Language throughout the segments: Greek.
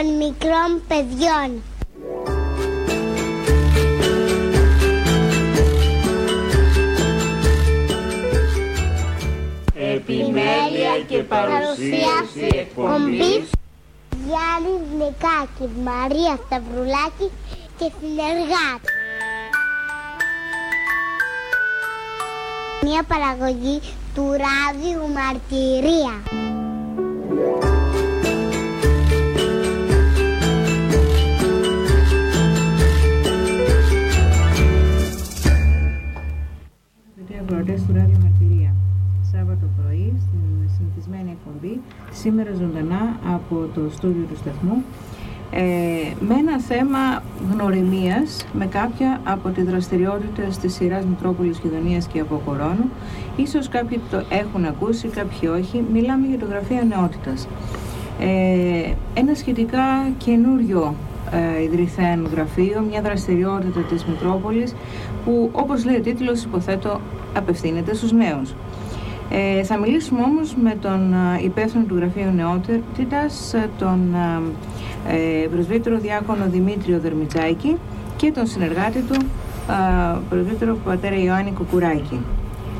κόσμος των μικρών παιδιών. Επιμέλεια και παρουσίαση εκπομπής Γιάννης Νικάκη, Μαρία Σταυρουλάκη και συνεργάτη. Μια παραγωγή του ράδιου Μαρτυρία. Αγροτές του Ράδιο Μαρτυρία. Σάββατο πρωί στην συνηθισμένη εκπομπή, σήμερα ζωντανά από το στούντιο του σταθμού, ε, με ένα θέμα γνωριμίας με κάποια από τις δραστηριότητες της σειράς Μητρόπολης Γειτονίας και Αποκορώνου. Ίσως κάποιοι το έχουν ακούσει, κάποιοι όχι. Μιλάμε για το Γραφείο Νεότητας. Ε, ένα σχετικά καινούριο ε, ιδρυθέν γραφείο, μια δραστηριότητα της Μητρόπολης που όπως λέει ο τίτλος υποθέτω απευθύνεται στους νέους. Ε, θα μιλήσουμε όμως με τον ε, υπεύθυνο του Γραφείου Νεότητας, ε, τον ε, πρεσβύτερο διάκονο Δημήτριο Δερμιτζάκη και τον συνεργάτη του, ε, πρεσβύτερο πατέρα Ιωάννη Κουκουράκη.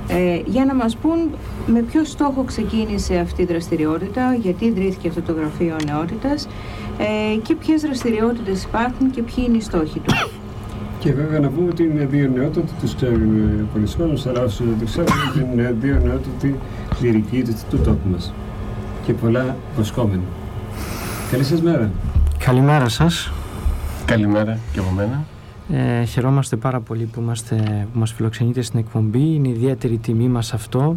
Ε, για να μας πούν με ποιο στόχο ξεκίνησε αυτή η δραστηριότητα, γιατί ιδρύθηκε αυτό το Γραφείο Νεότητας ε, και ποιες δραστηριότητες υπάρχουν και ποιοι είναι οι στόχοι του. Και βέβαια να πούμε ότι είναι δύο νεότητα, τους ξέρουν οι πολυσχόλους, αλλά όσοι δεν το ξέρουν, είναι δύο νεότητα κληρική του τόπου μας. Και πολλά προσκόμενα. Καλή σας μέρα. Καλημέρα σας. Καλημέρα και από μένα. Ε, χαιρόμαστε πάρα πολύ που, είμαστε, που μας φιλοξενείτε στην εκπομπή. Είναι ιδιαίτερη τιμή μας αυτό.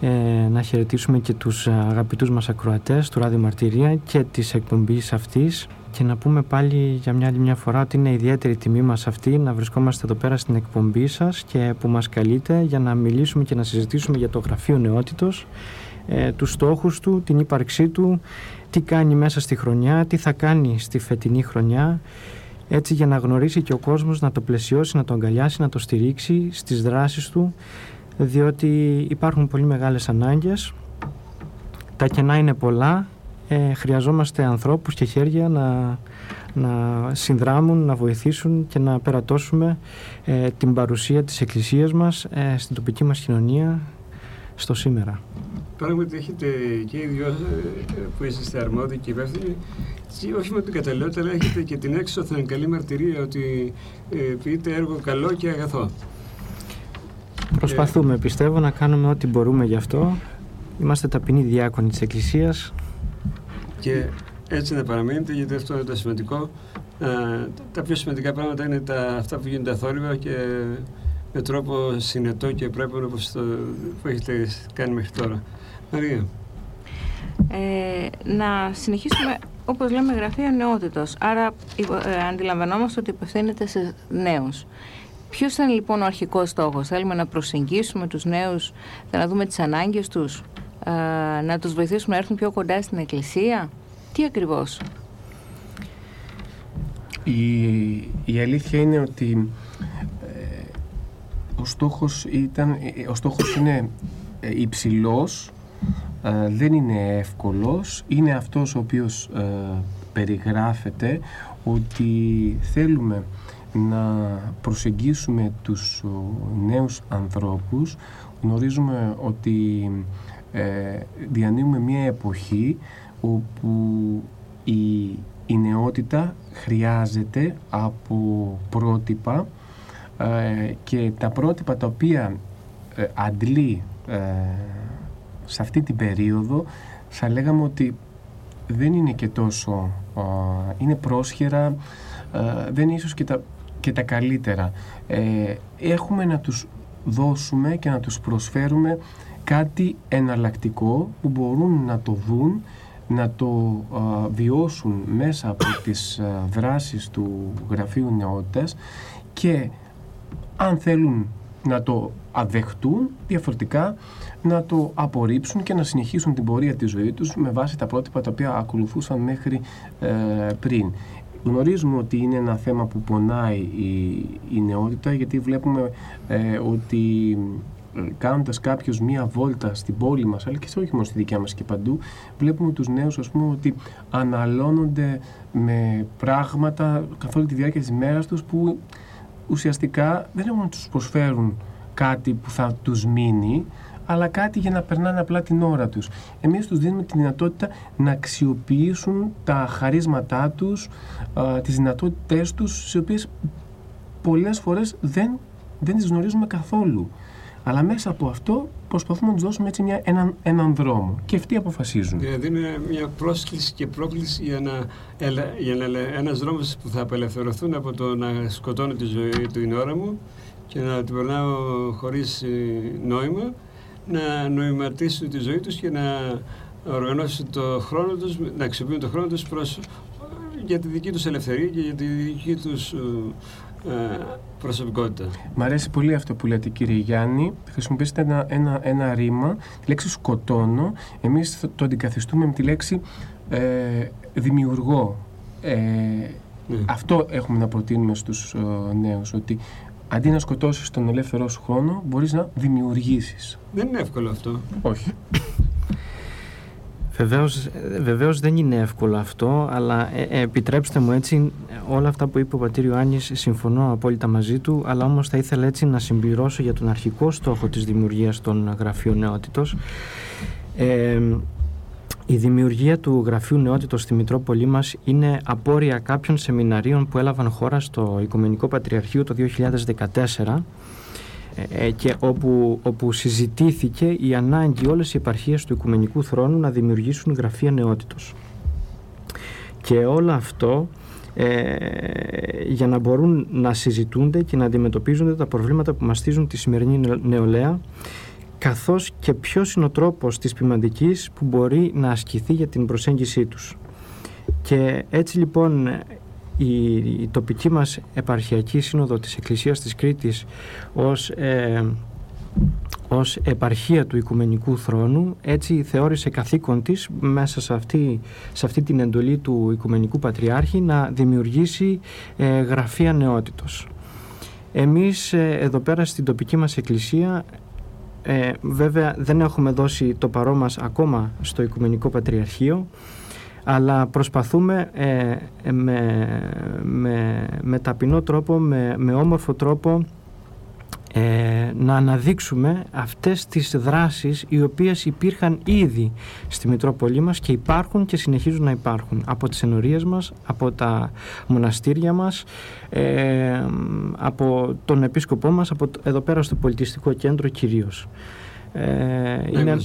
Ε, να χαιρετήσουμε και τους αγαπητούς μας ακροατές του Ράδιο Μαρτυρία και της εκπομπής αυτής και να πούμε πάλι για μια άλλη μια φορά ότι είναι ιδιαίτερη τιμή μας αυτή να βρισκόμαστε εδώ πέρα στην εκπομπή σας και που μας καλείτε για να μιλήσουμε και να συζητήσουμε για το Γραφείο Νεότητος, ε, τους στόχους του, την ύπαρξή του, τι κάνει μέσα στη χρονιά, τι θα κάνει στη φετινή χρονιά έτσι για να γνωρίσει και ο κόσμος να το πλαισιώσει, να το αγκαλιάσει, να το στηρίξει στις δράσεις του διότι υπάρχουν πολύ μεγάλες ανάγκες. Τα κενά είναι πολλά ε, χρειαζόμαστε ανθρώπους και χέρια να, να συνδράμουν, να βοηθήσουν και να περατώσουμε ε, την παρουσία της Εκκλησίας μας ε, στην τοπική μας κοινωνία στο σήμερα. Πράγματι έχετε και οι δυο ε, που είσαστε αρμόδιοι και υπεύθυνοι όχι με την καταλληλότητα αλλά έχετε και την έξωθεν καλή μαρτυρία ότι ε, πείτε έργο καλό και αγαθό. Προσπαθούμε πιστεύω να κάνουμε ό,τι μπορούμε γι' αυτό. Είμαστε ταπεινοί διάκονοι της Εκκλησίας και έτσι να παραμείνετε, γιατί αυτό είναι το σημαντικό. Ε, τα πιο σημαντικά πράγματα είναι τα, αυτά που γίνονται αθόρυβα και με τρόπο συνετό και πρέπει όπως το, που έχετε κάνει μέχρι τώρα. Μαρία. Ε, να συνεχίσουμε όπως λέμε γραφείο νεότητος. Άρα ε, αντιλαμβανόμαστε ότι υπευθύνεται σε νέους. Ποιος ήταν λοιπόν ο αρχικός στόχος; Θέλουμε να προσεγγίσουμε τους νέους, να δούμε τις ανάγκες τους, να τους βοηθήσουμε να έρθουν πιο κοντά στην εκκλησία; Τι ακριβώς; Η, η αλήθεια είναι ότι ε, ο, στόχος ήταν, ε, ο στόχος είναι ε, υψηλός, δεν είναι εύκολος, είναι αυτός ο οποίος περιγράφεται ότι θέλουμε να προσεγγίσουμε τους νέους ανθρώπους γνωρίζουμε ότι ε, διανύουμε μια εποχή όπου η, η νεότητα χρειάζεται από πρότυπα ε, και τα πρότυπα τα οποία ε, αντλεί ε, σε αυτή την περίοδο θα λέγαμε ότι δεν είναι και τόσο είναι πρόσχερα δεν είναι ίσως και τα, και τα καλύτερα. Έχουμε να τους δώσουμε και να τους προσφέρουμε κάτι εναλλακτικό που μπορούν να το δουν, να το βιώσουν μέσα από τις α, δράσεις του Γραφείου Νεότητας και αν θέλουν να το αδεχτούν διαφορετικά να το απορρίψουν και να συνεχίσουν την πορεία της ζωής τους με βάση τα πρότυπα τα οποία ακολουθούσαν μέχρι ε, πριν. Γνωρίζουμε ότι είναι ένα θέμα που πονάει η, η νεότητα γιατί βλέπουμε ε, ότι κάνοντας κάποιος μία βόλτα στην πόλη μας, αλλά και όχι μόνο στη δικιά μας και παντού, βλέπουμε τους νέους ας πούμε ότι αναλώνονται με πράγματα καθ' όλη τη διάρκεια της μέρας τους που ουσιαστικά δεν έχουν να τους προσφέρουν κάτι που θα τους μείνει, αλλά κάτι για να περνάνε απλά την ώρα τους. Εμείς τους δίνουμε τη δυνατότητα να αξιοποιήσουν τα χαρίσματά τους, α, τις δυνατότητές τους, σε οποίες πολλές φορές δεν, δεν τις γνωρίζουμε καθόλου. Αλλά μέσα από αυτό προσπαθούμε να τους δώσουμε έτσι μια, έναν, έναν δρόμο. Και αυτοί αποφασίζουν. Δηλαδή είναι μια πρόσκληση και πρόκληση για, να, για να, ένας δρόμος που θα απελευθερωθούν από το να σκοτώνω τη ζωή του την ώρα μου και να την περνάω χωρίς ε, νόημα, να νοηματίσουν τη ζωή τους και να οργανώσουν το χρόνο τους, να αξιοποιούν το χρόνο τους προς, για τη δική τους ελευθερία και για τη δική τους ε, προσωπικότητα. Μ' αρέσει πολύ αυτό που λέτε κύριε Γιάννη. Χρησιμοποιήσετε ένα, ένα, ένα ρήμα, τη λέξη σκοτώνω. Εμείς το αντικαθιστούμε με τη λέξη ε, δημιουργώ. Ε, ναι. Αυτό έχουμε να προτείνουμε στους ε, νέους, ότι αντί να σκοτώσεις τον ελεύθερό σου χρόνο, μπορείς να δημιουργήσεις. Δεν είναι εύκολο αυτό. Όχι. Βεβαίως, βεβαίως δεν είναι εύκολο αυτό, αλλά ε, ε, επιτρέψτε μου έτσι όλα αυτά που είπε ο πατήρ Ιωάννης συμφωνώ απόλυτα μαζί του, αλλά όμως θα ήθελα έτσι να συμπληρώσω για τον αρχικό στόχο της δημιουργίας των γραφείων νεότητος. Ε, η δημιουργία του Γραφείου Νεότητος στη Μητρόπολη μας είναι απόρρια κάποιων σεμιναρίων που έλαβαν χώρα στο Οικουμενικό Πατριαρχείο το 2014 ε, και όπου, όπου συζητήθηκε η ανάγκη όλες οι επαρχίες του Οικουμενικού Θρόνου να δημιουργήσουν γραφεία νεότητος. Και όλο αυτό ε, για να μπορούν να συζητούνται και να αντιμετωπίζονται τα προβλήματα που μαστίζουν τη σημερινή νεολαία καθώς και ποιος είναι ο τρόπος της ποιμαντικής που μπορεί να ασκηθεί για την προσέγγιση τους. Και έτσι λοιπόν η, η τοπική μας επαρχιακή σύνοδο της Εκκλησίας της Κρήτης ως, ε, ως επαρχία του Οικουμενικού Θρόνου έτσι θεώρησε καθήκον της μέσα σε αυτή, σε αυτή την εντολή του Οικουμενικού Πατριάρχη να δημιουργήσει ε, γραφεία νεότητος. Εμείς ε, εδώ πέρα στην τοπική μας εκκλησία ε, βέβαια δεν έχουμε δώσει το παρό μας ακόμα στο Οικουμενικό Πατριαρχείο αλλά προσπαθούμε ε, ε, με, με, με ταπεινό τρόπο, με, με όμορφο τρόπο ε, να αναδείξουμε αυτές τις δράσεις οι οποίες υπήρχαν ήδη στη Μητρόπολη μας και υπάρχουν και συνεχίζουν να υπάρχουν από τις ενορίες μας, από τα μοναστήρια μας, από τον επίσκοπό μας, από εδώ πέρα στο πολιτιστικό κέντρο κυρίως. Ε, να είναι...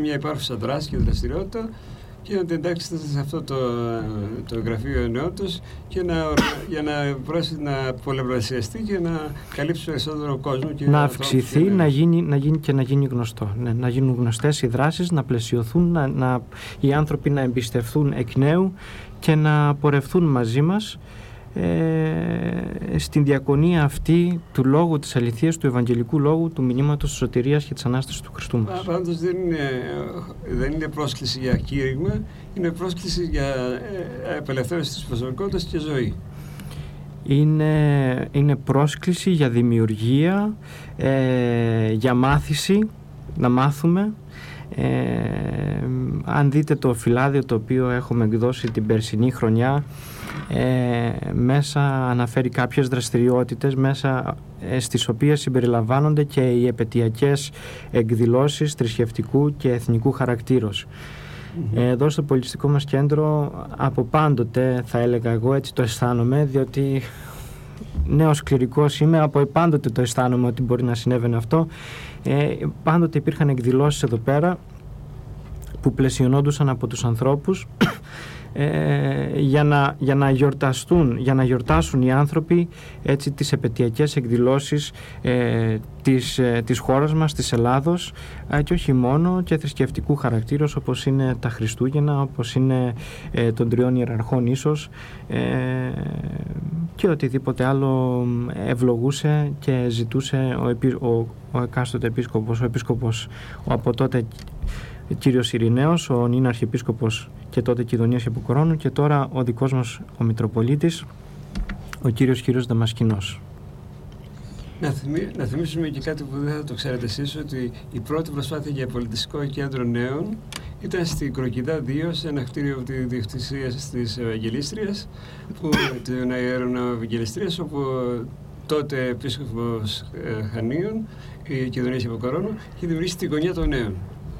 μια υπάρχουσα δράση και δραστηριότητα και να την εντάξετε σε αυτό το, το γραφείο ενότητας και να, για να μπορέσει να πολλαπλασιαστεί και να καλύψει περισσότερο κόσμο. Και να αυξηθεί, να γίνει, να γίνει και να γίνει γνωστό. Ναι, να γίνουν γνωστές οι δράσεις, να πλαισιωθούν, να, να, οι άνθρωποι να εμπιστευθούν εκ νέου και να πορευθούν μαζί μας ε, στην διακονία αυτή του λόγου της αληθείας, του Ευαγγελικού λόγου, του μηνύματος της σωτηρίας και της Ανάστασης του Χριστού μας. Πάντως δεν είναι, δεν είναι πρόσκληση για κήρυγμα, είναι πρόσκληση για ε, απελευθέρωση της προσωπικότητας και ζωή. Είναι, είναι πρόσκληση για δημιουργία, ε, για μάθηση, να μάθουμε. Ε, αν δείτε το φυλάδιο το οποίο έχουμε εκδώσει την περσινή χρονιά ε, μέσα αναφέρει κάποιες δραστηριότητες μέσα ε, στις οποίες συμπεριλαμβάνονται και οι επαιτειακές εκδηλώσεις θρησκευτικού και εθνικού χαρακτήρως. Εδώ στο πολιτιστικό μας κέντρο από πάντοτε θα έλεγα εγώ έτσι το αισθάνομαι διότι νέος κληρικός είμαι από πάντοτε το αισθάνομαι ότι μπορεί να συνέβαινε αυτό. Ε, πάντοτε υπήρχαν εκδηλώσεις εδώ πέρα που πλαισιωνόντουσαν από τους ανθρώπους ε, για, να, για να γιορταστούν, για να γιορτάσουν οι άνθρωποι έτσι τις επαιτειακές εκδηλώσεις ε, της, ε, της χώρας μας, της Ελλάδος ε, και όχι μόνο και θρησκευτικού χαρακτήρως όπως είναι τα Χριστούγεννα, όπως είναι ε, των τριών ιεραρχών ίσως ε, και οτιδήποτε άλλο ευλογούσε και ζητούσε ο, ο, ο εκάστοτε επίσκοπος, ο επίσκοπος ο από τότε κύριος Ειρηναίος, ο νυν αρχιεπίσκοπος και τότε Κιδωνίας Επικορώνου και τώρα ο δικός μας ο Μητροπολίτης, ο κύριος κύριος Δαμασκηνός. Να, θυμί, να θυμίσουμε και κάτι που δεν θα το ξέρετε εσείς, ότι η πρώτη προσπάθεια για πολιτιστικό κέντρο νέων ήταν στην Κροκιδά 2, σε ένα κτίριο από τη Διευθυνσία της Ευαγγελίστριας, που, την Ευαγγελιστρίας, όπου τότε επίσκοπος ε, Χανίων, η Κιδονία Υποκορώνου, είχε δημιουργήσει την γωνιά των νέων.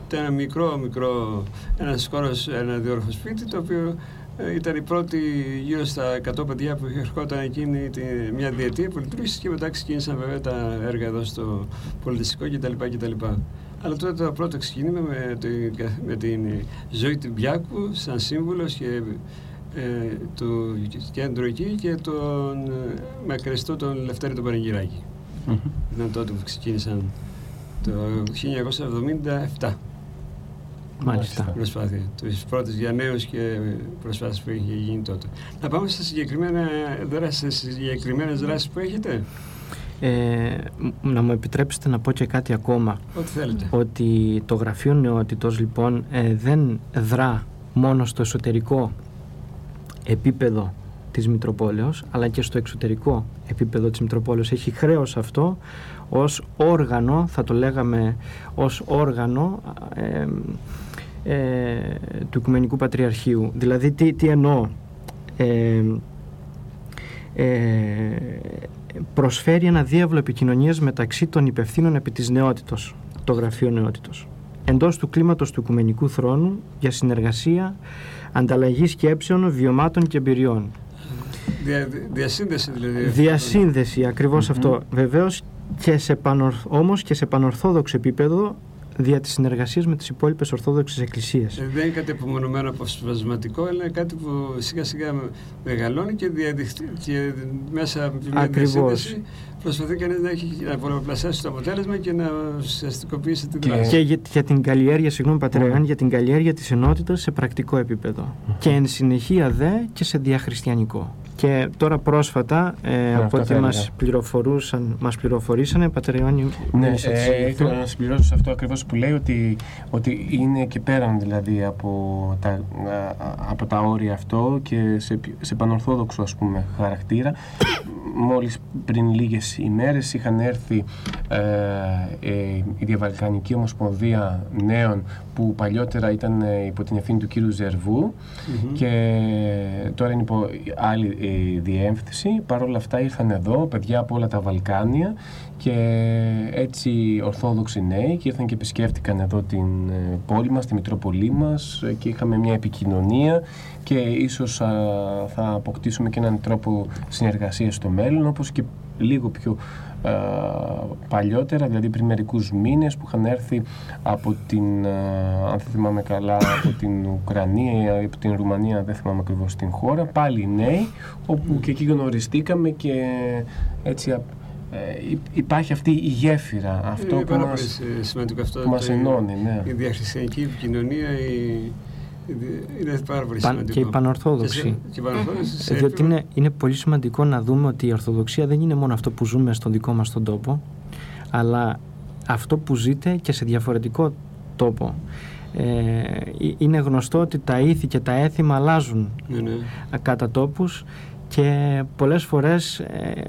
Ήταν ένα μικρό, μικρό, ένας χώρος, ένα διόροφο σπίτι, το οποίο ε, ήταν η πρώτη γύρω στα 100 παιδιά που ερχόταν εκείνη τη, μια διετία που λειτουργήσε και μετά ξεκίνησαν βέβαια τα έργα εδώ στο πολιτιστικό κτλ. κτλ. Αλλά τότε το πρώτο ξεκίνημα με, το, με την ζωή του Μπιάκου σαν σύμβουλος και ε, του κέντρου εκεί και τον ε, μακριστό τον Λευτέρη τον Πανεγυράκη. Mm-hmm. Ήταν τότε που ξεκίνησαν το 1977. Μάλιστα. Προσπάθεια. Τις πρώτες για νέους και προσπάθειες που είχε γίνει τότε. Να πάμε στα συγκεκριμένα δράσεις, συγκεκριμένες δράσεις που έχετε. Ε, να μου επιτρέψετε να πω και κάτι ακόμα. Ό,τι θέλετε. Ότι το Γραφείο Νεότητος λοιπόν ε, δεν δρά μόνο στο εσωτερικό επίπεδο της Μητροπόλεως αλλά και στο εξωτερικό επίπεδο της Μητροπόλεως έχει χρέος αυτό ως όργανο, θα το λέγαμε ως όργανο ε, ε, του Οικουμενικού Πατριαρχείου. Δηλαδή τι, τι εννοώ. Ε, ε, προσφέρει ένα διάβλο επικοινωνίας μεταξύ των υπευθύνων επί της νεότητος, το Γραφείο Νεότητος, εντός του κλίματος του Οικουμενικού Θρόνου για συνεργασία, ανταλλαγής σκέψεων, βιωμάτων και εμπειριών. Δια, διασύνδεση δηλαδή. Διασύνδεση, αυτό. Βεβαίως και σε όμως και σε πανορθόδοξο επίπεδο δια της συνεργασίας με τις υπόλοιπες Ορθόδοξες Εκκλησίες. Ε, δεν είναι κάτι απομονωμένο αποσπασματικό, αλλά είναι κάτι που σιγά σιγά μεγαλώνει και, και μέσα από μια διασύνδεση προσπαθεί κανείς να, έχει, να πολλαπλασιάσει το αποτέλεσμα και να ουσιαστικοποιήσει την δράση. Και για, για την καλλιέργεια, συγγνώμη πατέρα, για την καλλιέργεια της ενότητας σε πρακτικό επίπεδο. Και εν συνεχεία δε και σε διαχριστιανικό. Και τώρα πρόσφατα, ε, από ό,τι μας πληροφορούσαν, μας πληροφορήσανε, Πατέρα Ιωάννη, ναι, ε, ήθελα να συμπληρώσω σε αυτό ακριβώς που λέει, ότι, ότι είναι και πέραν δηλαδή από τα, από τα όρια αυτό και σε, σε πανορθόδοξο ας πούμε χαρακτήρα. Μόλις πριν λίγες ημέρες είχαν έρθει ε, ε, η Διαβαλκανική Ομοσπονδία Νέων που παλιότερα ήταν ε, υπό την ευθύνη του κύριου Ζερβού. Και τώρα είναι υπό άλλη ε, διεύθυνση. Παρ' όλα αυτά ήρθαν εδώ παιδιά από όλα τα Βαλκάνια και έτσι ορθόδοξοι νέοι και ήρθαν και επισκέφτηκαν εδώ την ε, πόλη μας, τη Μητρόπολή μας και είχαμε μια επικοινωνία και ίσως θα αποκτήσουμε και έναν τρόπο συνεργασίας στο μέλλον όπως και λίγο πιο ε, παλιότερα, δηλαδή πριν μερικούς μήνες που είχαν έρθει από την, ε, αν δεν θυμάμαι καλά, από την Ουκρανία ή από την Ρουμανία, δεν θυμάμαι ακριβώς την χώρα, πάλι νέοι, όπου και εκεί γνωριστήκαμε και έτσι ε, υπάρχει αυτή η γέφυρα, αυτό είναι που, μας, σημαντικό αυτό, που μας ενώνει. Ναι. Η διαχριστιακή επικοινωνία, η είναι πάρα πολύ σημαντικό. Και η Πανορθόδοξη. Και, και Διότι είναι, είναι πολύ σημαντικό να δούμε ότι η Ορθοδοξία δεν είναι μόνο αυτό που ζούμε στον δικό μας τον τόπο, αλλά αυτό που ζείτε και σε διαφορετικό τόπο. Ε, είναι γνωστό ότι τα ήθη και τα έθιμα αλλάζουν ναι, ναι. κατά τόπους και πολλές φορές ε,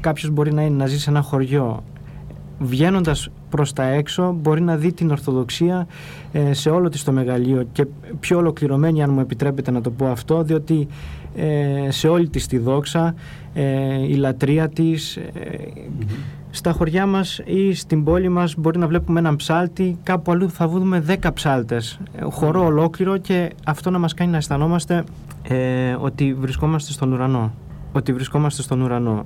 κάποιος μπορεί να, είναι, να ζει σε ένα χωριό βγαίνοντας προς τα έξω μπορεί να δει την Ορθοδοξία ε, σε όλο της το μεγαλείο και πιο ολοκληρωμένη αν μου επιτρέπετε να το πω αυτό διότι ε, σε όλη της τη δόξα ε, η λατρεία της στα χωριά μας ή στην πόλη μας μπορεί να βλέπουμε έναν ψάλτη κάπου αλλού θα δούμε δέκα ψάλτες. Χορό ολόκληρο και αυτό να μας κάνει να αισθανόμαστε ότι βρισκόμαστε στον ουρανό. Ότι βρισκόμαστε στον ουρανό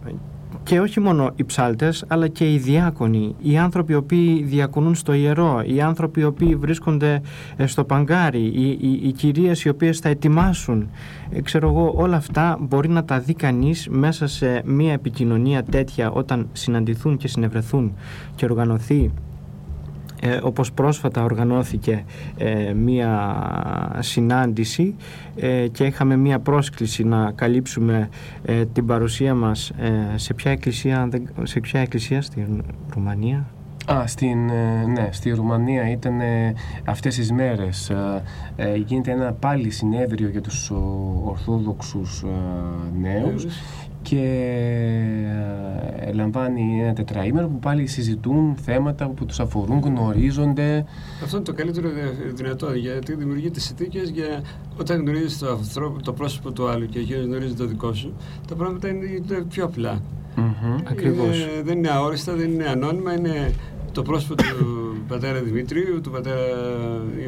και όχι μόνο οι ψάλτες αλλά και οι διάκονοι, οι άνθρωποι οι οποίοι διακονούν στο ιερό, οι άνθρωποι οι οποίοι βρίσκονται ε, στο παγκάρι, οι, οι, οι κυρίες οι οποίες θα ετοιμάσουν. Ε, ξέρω εγώ, όλα αυτά μπορεί να τα δει κανείς μέσα σε μια επικοινωνία τέτοια όταν συναντηθούν και συνευρεθούν και οργανωθεί ε, όπως πρόσφατα οργανώθηκε ε, μία συνάντηση ε, και είχαμε μία πρόσκληση να καλύψουμε ε, την παρουσία μας σε ποια εκκλησία, σε ποια εκκλησία στην Ρουμανία; Α, στην, ναι, στη Ρουμανία ήταν αυτές τις μέρες. γίνεται ένα πάλι συνέδριο για τους ορθόδοξους νέους και ε, λαμβάνει ένα τετραήμερο που πάλι συζητούν θέματα που τους αφορούν, γνωρίζονται. Αυτό είναι το καλύτερο δυνατό γιατί δημιουργεί τις συνθήκες για όταν γνωρίζεις το, το πρόσωπο του άλλου και εκείνο γνωρίζεις το δικό σου, τα πράγματα είναι πιο απλά. Mm-hmm. Ακριβώς. δεν είναι αόριστα, δεν είναι ανώνυμα, είναι το πρόσωπο του πατέρα Δημητρίου, του πατέρα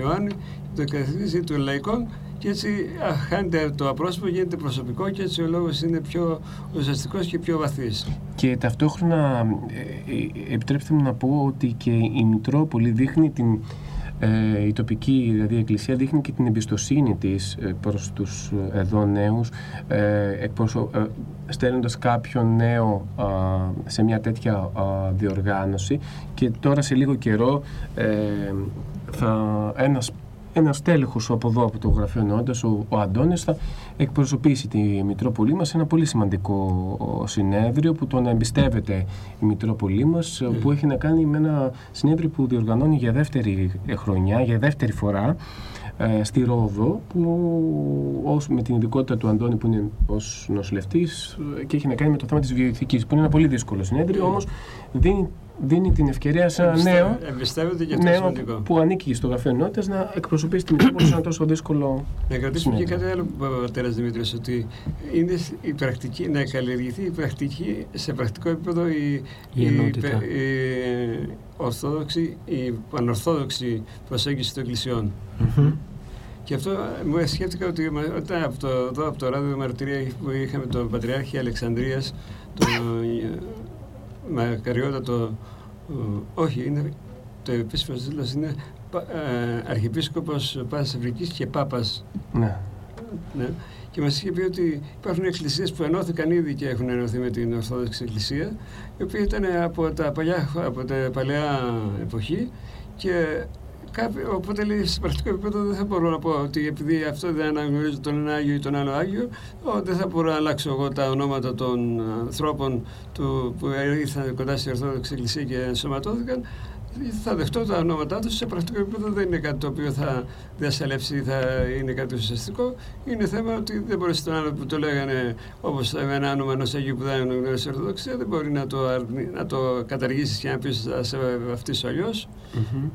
Ιωάννη, του εκαθαρίζει του λαϊκών και έτσι χάνεται το απρόσωπο, γίνεται προσωπικό και έτσι ο λόγος είναι πιο ουσιαστικός και πιο βαθύς. Και ταυτόχρονα ε, ε, επιτρέψτε μου να πω ότι και η Μητρόπολη δείχνει την ε, η τοπική δηλαδή η εκκλησία δείχνει και την εμπιστοσύνη της ε, προς τους εδώ νέους ε, στέλνοντας κάποιον νέο σε μια τέτοια διοργάνωση και τώρα σε λίγο καιρό θα ένας ένας τέλεχος από εδώ, από το γραφείο Νεόντας, ο, ο Αντώνης, θα εκπροσωπήσει τη Μητρόπολή μας σε ένα πολύ σημαντικό συνέδριο που τον εμπιστεύεται η Μητρόπολή μας, που έχει να κάνει με ένα συνέδριο που διοργανώνει για δεύτερη χρονιά, για δεύτερη φορά ε, στη Ρόδο που ως, με την ειδικότητα του Αντώνη που είναι ως νοσηλευτής και έχει να κάνει με το θέμα της βιοειθικής που είναι ένα πολύ δύσκολο συνέδριο όμως δίνει δίνει την ευκαιρία σε ένα νέο, νέο που ανήκει στο γραφείο ενότητας να εκπροσωπήσει την Μητρόπολη σε ένα τόσο δύσκολο. Να κρατήσουμε και κάτι άλλο που είπε ο πατέρας Δημήτρης, ότι είναι η πρακτική, να καλλιεργηθεί η πρακτική σε πρακτικό επίπεδο η, η, η, η ορθόδοξη, η πανορθόδοξη προσέγγιση των εκκλησιών. Mm-hmm. Και αυτό μου σκέφτηκα ότι όταν από το, εδώ από το ράδιο Μαρτυρία που είχαμε τον Πατριάρχη Αλεξανδρίας, τον μακαριότατο, όχι, είναι, το επίσημος τίτλο είναι ε, Αρχιεπίσκοπος Πάσης Αφρικής και Πάπας. Ναι. ναι. Και μας είχε πει ότι υπάρχουν εκκλησίες που ενώθηκαν ήδη και έχουν ενωθεί με την Ορθόδοξη Εκκλησία, η οποία ήταν από τα παλιά, από τα παλιά εποχή και Κάποιο, οπότε λέει σε πρακτικό επίπεδο δεν θα μπορώ να πω ότι επειδή αυτό δεν αναγνωρίζω τον ένα Άγιο ή τον άλλο Άγιο, δεν θα μπορώ να αλλάξω εγώ τα ονόματα των ανθρώπων του, που ήρθαν κοντά στη Ορθόδοξη Εκκλησία και ενσωματώθηκαν θα δεχτώ τα ονόματά τους. Σε πρακτικό επίπεδο δεν είναι κάτι το οποίο θα διασαλεύσει ή θα είναι κάτι ουσιαστικό. Είναι θέμα ότι δεν μπορεί τον άλλο που το λέγανε όπως ένα όνομα ενός Αγίου που δεν γνωρίζει Ορθοδοξία, δεν μπορεί να το, να το καταργήσεις και να πεις θα σε βαφτίσει αλλιώς. Mm-hmm.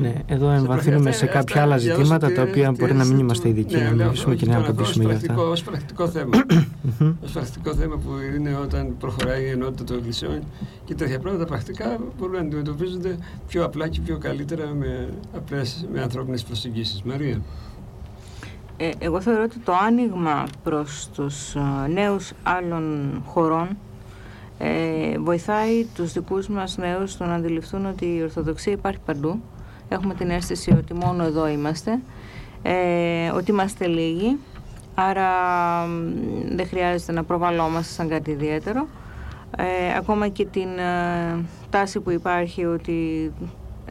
Ναι, εδώ εμβαθύνουμε σε, κάποια άλλα ζητήματα τα οποία μπορεί να μην είμαστε ειδικοί ναι, να μιλήσουμε και να απαντήσουμε για αυτά. Ω πρακτικό θέμα. Ω πρακτικό θέμα που είναι όταν προχωράει η ενότητα των εκκλησιών και τέτοια πράγματα πρακτικά μπορούν να αντιμετωπίζονται πιο απλά και πιο καλύτερα με, απλές, με ανθρώπινες προσεγγίσεις. Μαρία. Ε, εγώ θεωρώ ότι το άνοιγμα προς τους ε, νέους άλλων χωρών ε, βοηθάει τους δικούς μας νέους στο να αντιληφθούν ότι η Ορθοδοξία υπάρχει παντού. Έχουμε την αίσθηση ότι μόνο εδώ είμαστε, ε, ότι είμαστε λίγοι, άρα δεν χρειάζεται να προβαλόμαστε σαν κάτι ιδιαίτερο. Ε, ακόμα και την ε, τάση που υπάρχει ότι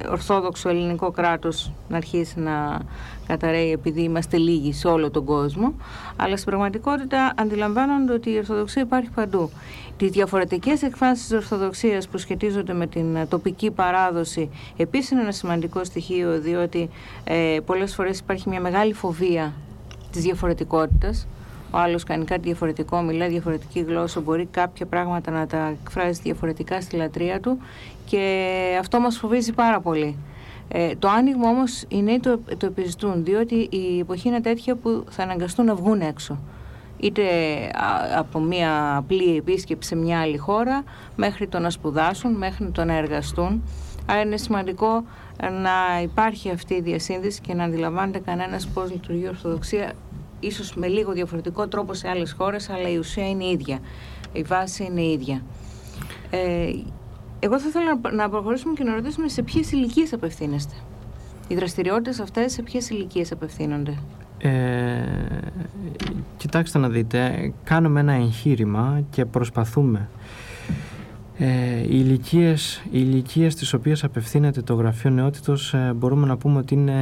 ορθόδοξο ελληνικό κράτος να αρχίσει να καταραίει επειδή είμαστε λίγοι σε όλο τον κόσμο αλλά στην πραγματικότητα αντιλαμβάνονται ότι η Ορθοδοξία υπάρχει παντού. Τις διαφορετικές εκφάνσεις της Ορθοδοξίας που σχετίζονται με την τοπική παράδοση επίσης είναι ένα σημαντικό στοιχείο διότι ε, πολλές φορές υπάρχει μια μεγάλη φοβία της διαφορετικότητας ο άλλος κάνει κάτι διαφορετικό, μιλάει διαφορετική γλώσσα, μπορεί κάποια πράγματα να τα εκφράζει διαφορετικά στη λατρεία του και αυτό μας φοβίζει πάρα πολύ. Ε, το άνοιγμα όμως οι νέοι το, το επιζητούν, διότι η εποχή είναι τέτοια που θα αναγκαστούν να βγουν έξω. Είτε από μια απλή επίσκεψη σε μια άλλη χώρα, μέχρι το να σπουδάσουν, μέχρι το να εργαστούν. Άρα είναι σημαντικό να υπάρχει αυτή η διασύνδεση και να αντιλαμβάνεται κανένας πώς λειτουργεί η Ορθοδοξία ίσως με λίγο διαφορετικό τρόπο σε άλλες χώρες, αλλά η ουσία είναι η ίδια. Η βάση είναι η ίδια. Ε, εγώ θα ήθελα να προχωρήσουμε και να ρωτήσουμε σε ποιες ηλικίες απευθύνεστε. Οι δραστηριότητες αυτές σε ποιες ηλικίες απευθύνονται; Ε, κοιτάξτε να δείτε, κάνουμε ένα εγχείρημα και προσπαθούμε. Ε, οι ηλικίες, οι ηλικίες τις οποίες απευθύνεται το Γραφείο Νεότητος ε, μπορούμε να πούμε ότι είναι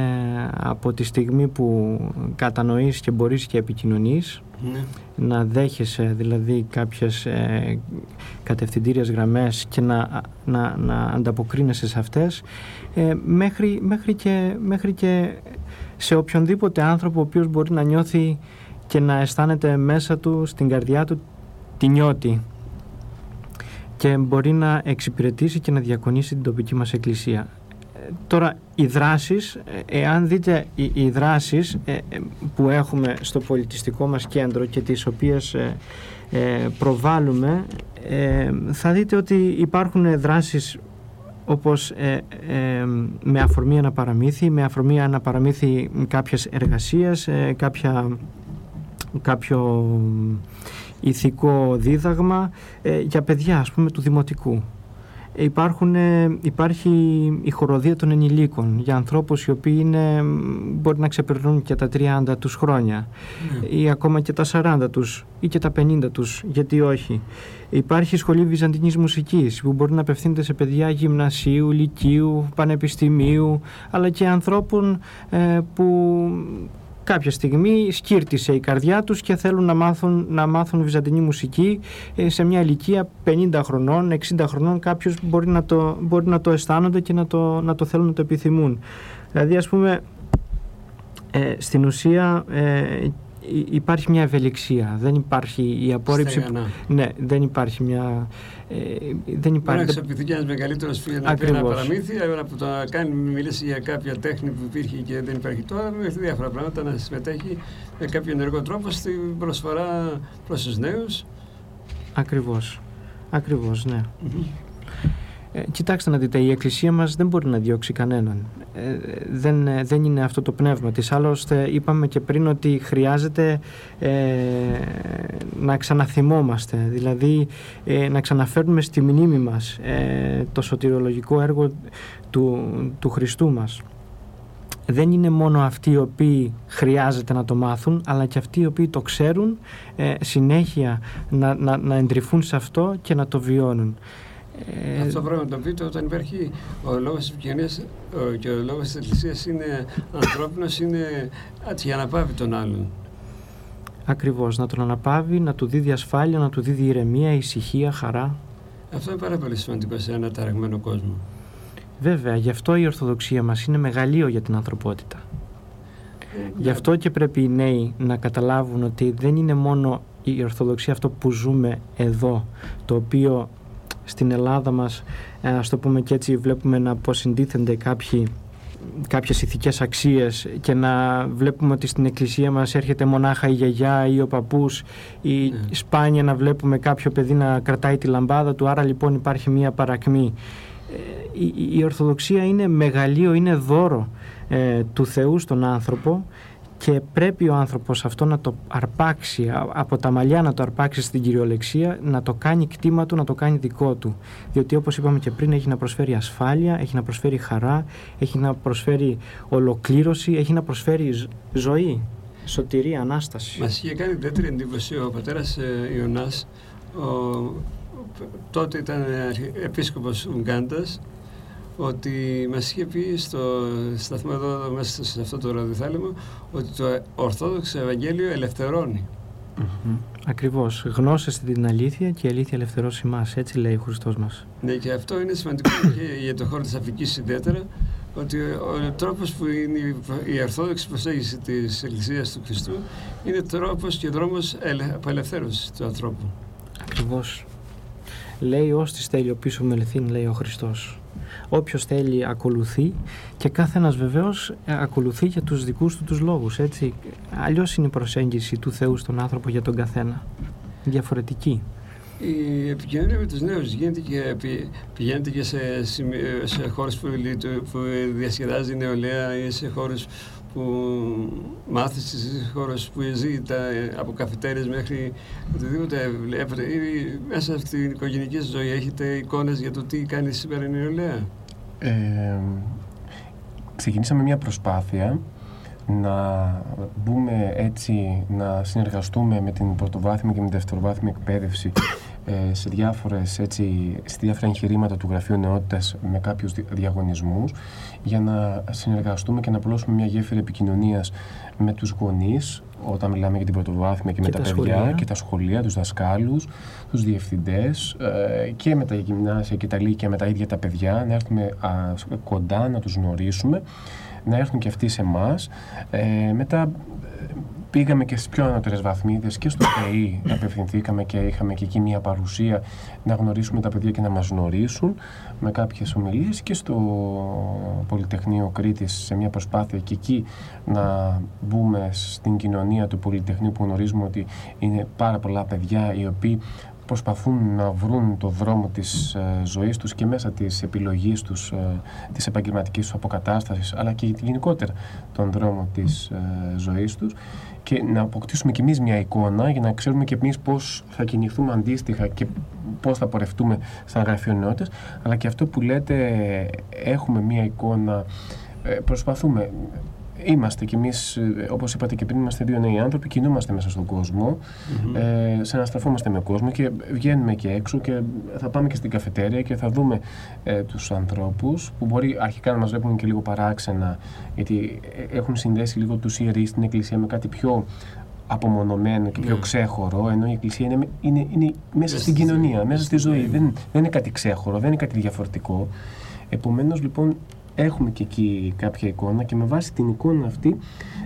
από τη στιγμή που κατανοείς και μπορείς και επικοινωνείς. Ναι. να δέχεσαι δηλαδή κάποιες ε, κατευθυντήριες γραμμές και να, να, να ανταποκρίνεσαι σε αυτές. Ε, μέχρι, μέχρι, και, μέχρι και σε οποιονδήποτε άνθρωπο ο οποίος μπορεί να νιώθει και να αισθάνεται μέσα του, στην καρδιά του τη νιώτη και μπορεί να εξυπηρετήσει και να διακονήσει την τοπική μας εκκλησία. Τώρα οι δράσεις, εάν δείτε οι, οι δράσεις που έχουμε στο πολιτιστικό μας κέντρο και τις οποίες προβάλλουμε θα δείτε ότι υπάρχουν δράσεις όπως ε, ε, με αφορμή ένα παραμύθι, με αφορμή ένα παραμύθι κάποιες εργασίες, ε, κάποια, κάποιο ηθικό δίδαγμα για παιδιά ας πούμε του δημοτικού. Υπάρχουν, υπάρχει η χοροδία των ενηλίκων για ανθρώπους οι οποίοι είναι, μπορεί να ξεπερνούν και τα 30 τους χρόνια ναι. ή ακόμα και τα 40 τους ή και τα 50 τους, γιατί όχι. Υπάρχει σχολή βυζαντινής μουσικής που μπορεί να απευθύνεται σε παιδιά γυμνασίου, λυκείου, πανεπιστημίου αλλά και ανθρώπων ε, που κάποια στιγμή σκύρτησε η καρδιά τους και θέλουν να μάθουν, να μάθουν βυζαντινή μουσική ε, σε μια ηλικία 50 χρονών, 60 χρονών κάποιος μπορεί να το, μπορεί να το αισθάνονται και να το, να το θέλουν να το επιθυμούν. Δηλαδή ας πούμε ε, στην ουσία ε, υπάρχει μια ευελιξία. Δεν υπάρχει η απόρριψη. Ναι, δεν υπάρχει μια. Ε, δεν υπάρχει. Μπορεί να ξεπηθεί ένας μεγαλύτερος φίλο να πει ένα παραμύθι, αλλά που το κάνει, μιλήσει για κάποια τέχνη που υπήρχε και δεν υπάρχει τώρα, μέχρι διάφορα πράγματα να συμμετέχει με κάποιο ενεργό τρόπο στην προσφορά προς τους νέους. Ακριβώς. Ακριβώς, ναι. Ε, κοιτάξτε να δείτε, η Εκκλησία μας δεν μπορεί να διώξει κανέναν. Ε, δεν, ε, δεν είναι αυτό το πνεύμα της. Άλλωστε είπαμε και πριν ότι χρειάζεται ε, να ξαναθυμόμαστε, δηλαδή να ξαναφέρνουμε στη μνήμη μας το σωτηρολογικό έργο του, του Χριστού μας. Δεν είναι μόνο αυτοί οι οποίοι χρειάζεται να το μάθουν, αλλά και αυτοί οι οποίοι το ξέρουν συνέχεια να, να, να εντρυφούν σε αυτό και να το βιώνουν. Ε, Αυτό πρέπει να το πείτε όταν υπάρχει ο λόγος της επικοινωνία και ο λόγος της Εκκλησίας είναι ανθρώπινος, είναι για να πάβει τον άλλον. Ακριβώς, να τον αναπαύει, να του δίδει ασφάλεια, να του δίδει ηρεμία, ησυχία, χαρά. Αυτό είναι πάρα πολύ σημαντικό σε ένα ταραγμένο κόσμο. Βέβαια, γι' αυτό η Ορθοδοξία μας είναι μεγαλείο για την ανθρωπότητα. Ε, γι' αυτό και πρέπει οι νέοι να καταλάβουν ότι δεν είναι μόνο η Ορθοδοξία αυτό που ζούμε εδώ, το οποίο στην Ελλάδα μας, ε, ας το πούμε και έτσι, βλέπουμε να αποσυντήθενται κάποιοι κάποιες ηθικές αξίες και να βλέπουμε ότι στην εκκλησία μας έρχεται μονάχα η γιαγιά ή ο παππούς ή ναι. σπάνια να βλέπουμε κάποιο παιδί να κρατάει τη λαμπάδα του. Άρα λοιπόν υπάρχει μια παρακμή. Ε, η, η Ορθοδοξία είναι μεγαλείο, είναι δώρο ε, του Θεού στον άνθρωπο και πρέπει ο άνθρωπος αυτό να το αρπάξει από τα μαλλιά να το αρπάξει στην κυριολεξία να το κάνει κτήμα του, να το κάνει δικό του. Διότι όπως είπαμε και πριν έχει να προσφέρει ασφάλεια έχει να προσφέρει χαρά έχει να προσφέρει ολοκλήρωση έχει να προσφέρει ζωή. Σωτηρία, Ανάσταση. Μας είχε κάνει ιδιαίτερη εντύπωση ο πατέρας ε, Ιωνάς. Ο, τότε ήταν επίσκοπος Ουγγάντας ότι μας είχε πει στο σταθμό εδώ, μέσα σε αυτό το ραδιοθάλαμο, ότι το Ορθόδοξο Ευαγγέλιο ελευθερώνει. Mm-hmm. Ακριβώς. Γνώσες την αλήθεια και η αλήθεια ελευθερώσει εμά. Έτσι λέει ο Χριστός μας. Ναι, και αυτό είναι σημαντικό και για το χώρο της Αφρικής ιδιαίτερα. Ότι ο τρόπος που είναι η ορθόδοξη προσέγγιση της Εκκλησίας του Χριστού είναι τρόπος και δρόμος απελευθέρωσης του ανθρώπου. Ακριβώς. Λέει ως τη θέλει ο πίσω μελεθύν, λέει ο Χριστός όποιος θέλει ακολουθεί και κάθε ένας βεβαίως ε, ακολουθεί για τους δικούς του τους λόγους, έτσι. Αλλιώς είναι η προσέγγιση του Θεού στον άνθρωπο για τον καθένα. Διαφορετική. Η επικοινωνία με τους νέους γίνεται και πηγαίνετε και σε, σε χώρες που, που διασκεδάζει η νεολαία ή σε χώρες που μάθεις στις χώρες που ζει τα, από καφετέρες μέχρι οτιδήποτε βλέπετε ή μέσα στην οικογενειακή ζωή έχετε εικόνες για το τι κάνει σήμερα η νεολαία; Ε, ξεκινήσαμε μια προσπάθεια να μπούμε έτσι, να συνεργαστούμε με την πρωτοβάθμια και με την δευτεροβάθμια εκπαίδευση ε, σε, διάφορες, έτσι, σε διάφορα εγχειρήματα του Γραφείου Νεότητας με κάποιους διαγωνισμούς για να συνεργαστούμε και να απλώσουμε μια γέφυρα επικοινωνίας με τους γονείς όταν μιλάμε για την πρωτοβάθμια και, με τα, παιδιά σχολεία. και τα σχολεία, τους δασκάλους, τους διευθυντές ε, και με τα γυμνάσια και τα λύκεια με τα ίδια τα παιδιά, να έρθουμε κοντά, να τους γνωρίσουμε, να έρθουν και αυτοί σε εμάς. Ε, μετά πήγαμε και στις πιο ανώτερες βαθμίδες και στο ΠΕΗ απευθυνθήκαμε και είχαμε και εκεί μια παρουσία να γνωρίσουμε τα παιδιά και να μας γνωρίσουν με κάποιες ομιλίες και στο Πολυτεχνείο Κρήτη σε μια προσπάθεια και εκεί να μπούμε στην κοινωνία του Πολυτεχνείου που γνωρίζουμε ότι είναι πάρα πολλά παιδιά οι οποίοι προσπαθούν να βρουν το δρόμο της ε, ζωής τους και μέσα της επιλογής τους, ε, της επαγγελματικής τους αποκατάστασης, αλλά και γενικότερα τον δρόμο της ε, ζωής τους. Και να αποκτήσουμε κι εμείς μια εικόνα για να ξέρουμε και εμείς πώς θα κινηθούμε αντίστοιχα και πώς θα πορευτούμε σαν γραφειονότητες, αλλά και αυτό που λέτε έχουμε μια εικόνα, προσπαθούμε Είμαστε κι εμείς, όπως είπατε και πριν, είμαστε δύο νέοι άνθρωποι, κινούμαστε μέσα στον κόσμο, mm-hmm. ε, συναστραφόμαστε με κόσμο και βγαίνουμε και έξω και θα πάμε και στην καφετέρια και θα δούμε ε, τους ανθρώπους που μπορεί αρχικά να μας βλέπουν και λίγο παράξενα, γιατί ε, έχουν συνδέσει λίγο τους ιερείς στην Εκκλησία με κάτι πιο απομονωμένο και πιο ναι. ξέχωρο, ενώ η Εκκλησία είναι, είναι, είναι μέσα στην κοινωνία, μέσα στη ζωή. Δεν, δεν είναι κάτι ξέχωρο, δεν είναι κάτι διαφορετικό. Επομένως λοιπόν έχουμε και εκεί κάποια εικόνα και με βάση την εικόνα αυτή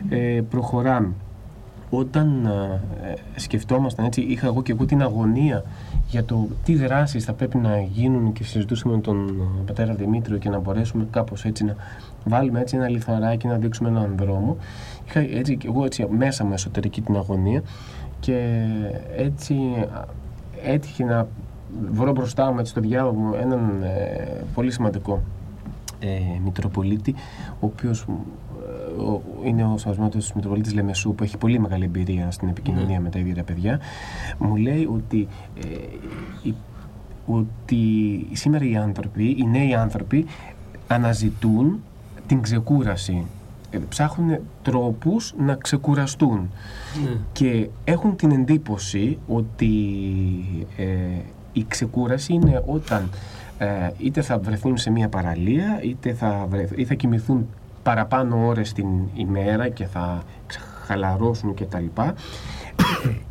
ε, προχωράμε. Όταν ε, σκεφτόμασταν έτσι, είχα εγώ και εγώ την αγωνία για το τι δράσεις θα πρέπει να γίνουν και συζητούσαμε με τον ε, πατέρα Δημήτριο και να μπορέσουμε κάπως έτσι να βάλουμε έτσι ένα λιθαράκι να δείξουμε έναν δρόμο. Είχα έτσι εγώ έτσι μέσα μου εσωτερική την αγωνία και έτσι έτυχε να βρω μπροστά μου έτσι στο διάλογο μου έναν ε, πολύ σημαντικό ε, Μητροπολίτη, ο οποίος ε, είναι ο Σαββασμάτο Μητροπολίτης Λεμεσού, που έχει πολύ μεγάλη εμπειρία στην επικοινωνία mm. με τα ίδια τα παιδιά, μου λέει ότι, ε, ότι σήμερα οι άνθρωποι, οι νέοι άνθρωποι, αναζητούν την ξεκούραση. Ε, ψάχνουν τρόπους να ξεκουραστούν ναι. και έχουν την εντύπωση ότι η ξεκούραση είναι όταν ε, είτε θα βρεθούν σε μια παραλία είτε θα, βρεθ, ή θα κοιμηθούν παραπάνω ώρες την ημέρα και θα χαλαρώσουν και τα λοιπά.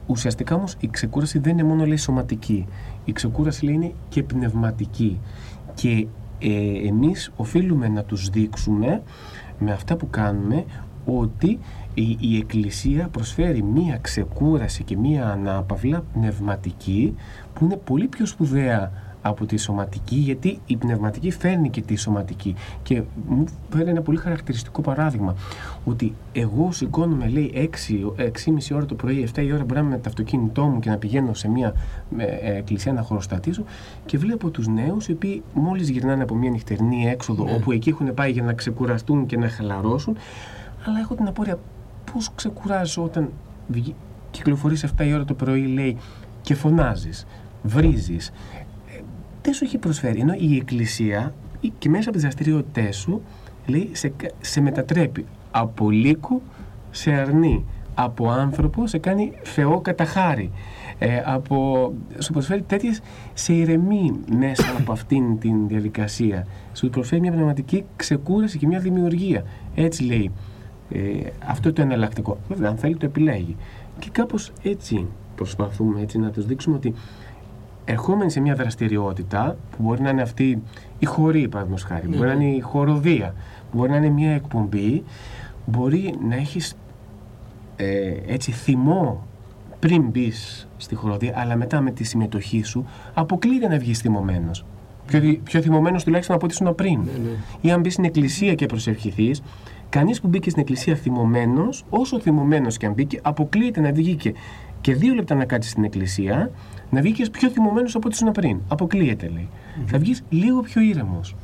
Ουσιαστικά όμως η ξεκούραση δεν είναι μόνο λέει σωματική. Η ξεκούραση λέει είναι και πνευματική. Και ε, εμείς οφείλουμε να τους δείξουμε με αυτά που κάνουμε ότι η, η Εκκλησία προσφέρει μία ξεκούραση και μία ανάπαυλα πνευματική που είναι πολύ πιο σπουδαία από τη σωματική, γιατί η πνευματική φέρνει και τη σωματική. Και μου φέρνει ένα πολύ χαρακτηριστικό παράδειγμα. Ότι εγώ σηκώνομαι, λέει, 6, 6,5 ώρα το πρωί, 7 η ώρα μπορεί να είμαι με το αυτοκίνητό μου και να πηγαίνω σε μια ε, εκκλησία να χωροστατήσω και βλέπω τους νέους οι οποίοι μόλις γυρνάνε από μια νυχτερινή έξοδο, ναι. όπου εκεί έχουν πάει για να ξεκουραστούν και να χαλαρώσουν. Αλλά έχω την απορία, πώς ξεκουράζω όταν κυκλοφορείς 7 η ώρα το πρωί, λέει, και φωνάζεις, βρίζεις, δεν σου έχει προσφέρει. Ενώ η Εκκλησία και μέσα από τις δραστηριότητές σου λέει, σε, σε μετατρέπει από λύκο σε αρνή. Από άνθρωπο σε κάνει Θεό κατά χάρη. Ε, από, σου προσφέρει τέτοιες σε ηρεμή μέσα από αυτήν την διαδικασία. Σου προσφέρει μια πνευματική ξεκούραση και μια δημιουργία. Έτσι λέει. Ε, αυτό το εναλλακτικό. Βέβαια, αν θέλει το επιλέγει. Και κάπως έτσι προσπαθούμε έτσι να τους δείξουμε ότι ερχόμενοι σε μια δραστηριότητα που μπορεί να είναι αυτή η χωρή, παραδείγματος χάρη, μπορεί να είναι η χοροδία, μπορεί να είναι μια εκπομπή, μπορεί να έχεις ε, έτσι θυμό πριν μπεις στη χοροδία, αλλά μετά με τη συμμετοχή σου αποκλείται να βγεις θυμωμένος. Πιο, πιο θυμωμένος τουλάχιστον από ό,τι ήσουν πριν. Ναι, ναι. Ή αν μπεις στην εκκλησία και προσευχηθείς, κανείς που μπήκε στην εκκλησία θυμωμένος, όσο θυμωμένος και αν μπήκε, αποκλείεται να βγει και, και δύο λεπτά να κάτσεις στην εκκλησία να βγει πιο θυμωμένος από ό,τι ήσουν πριν. Αποκλείεται, λέει. Mm-hmm. Θα βγεις λίγο πιο ήρεμος.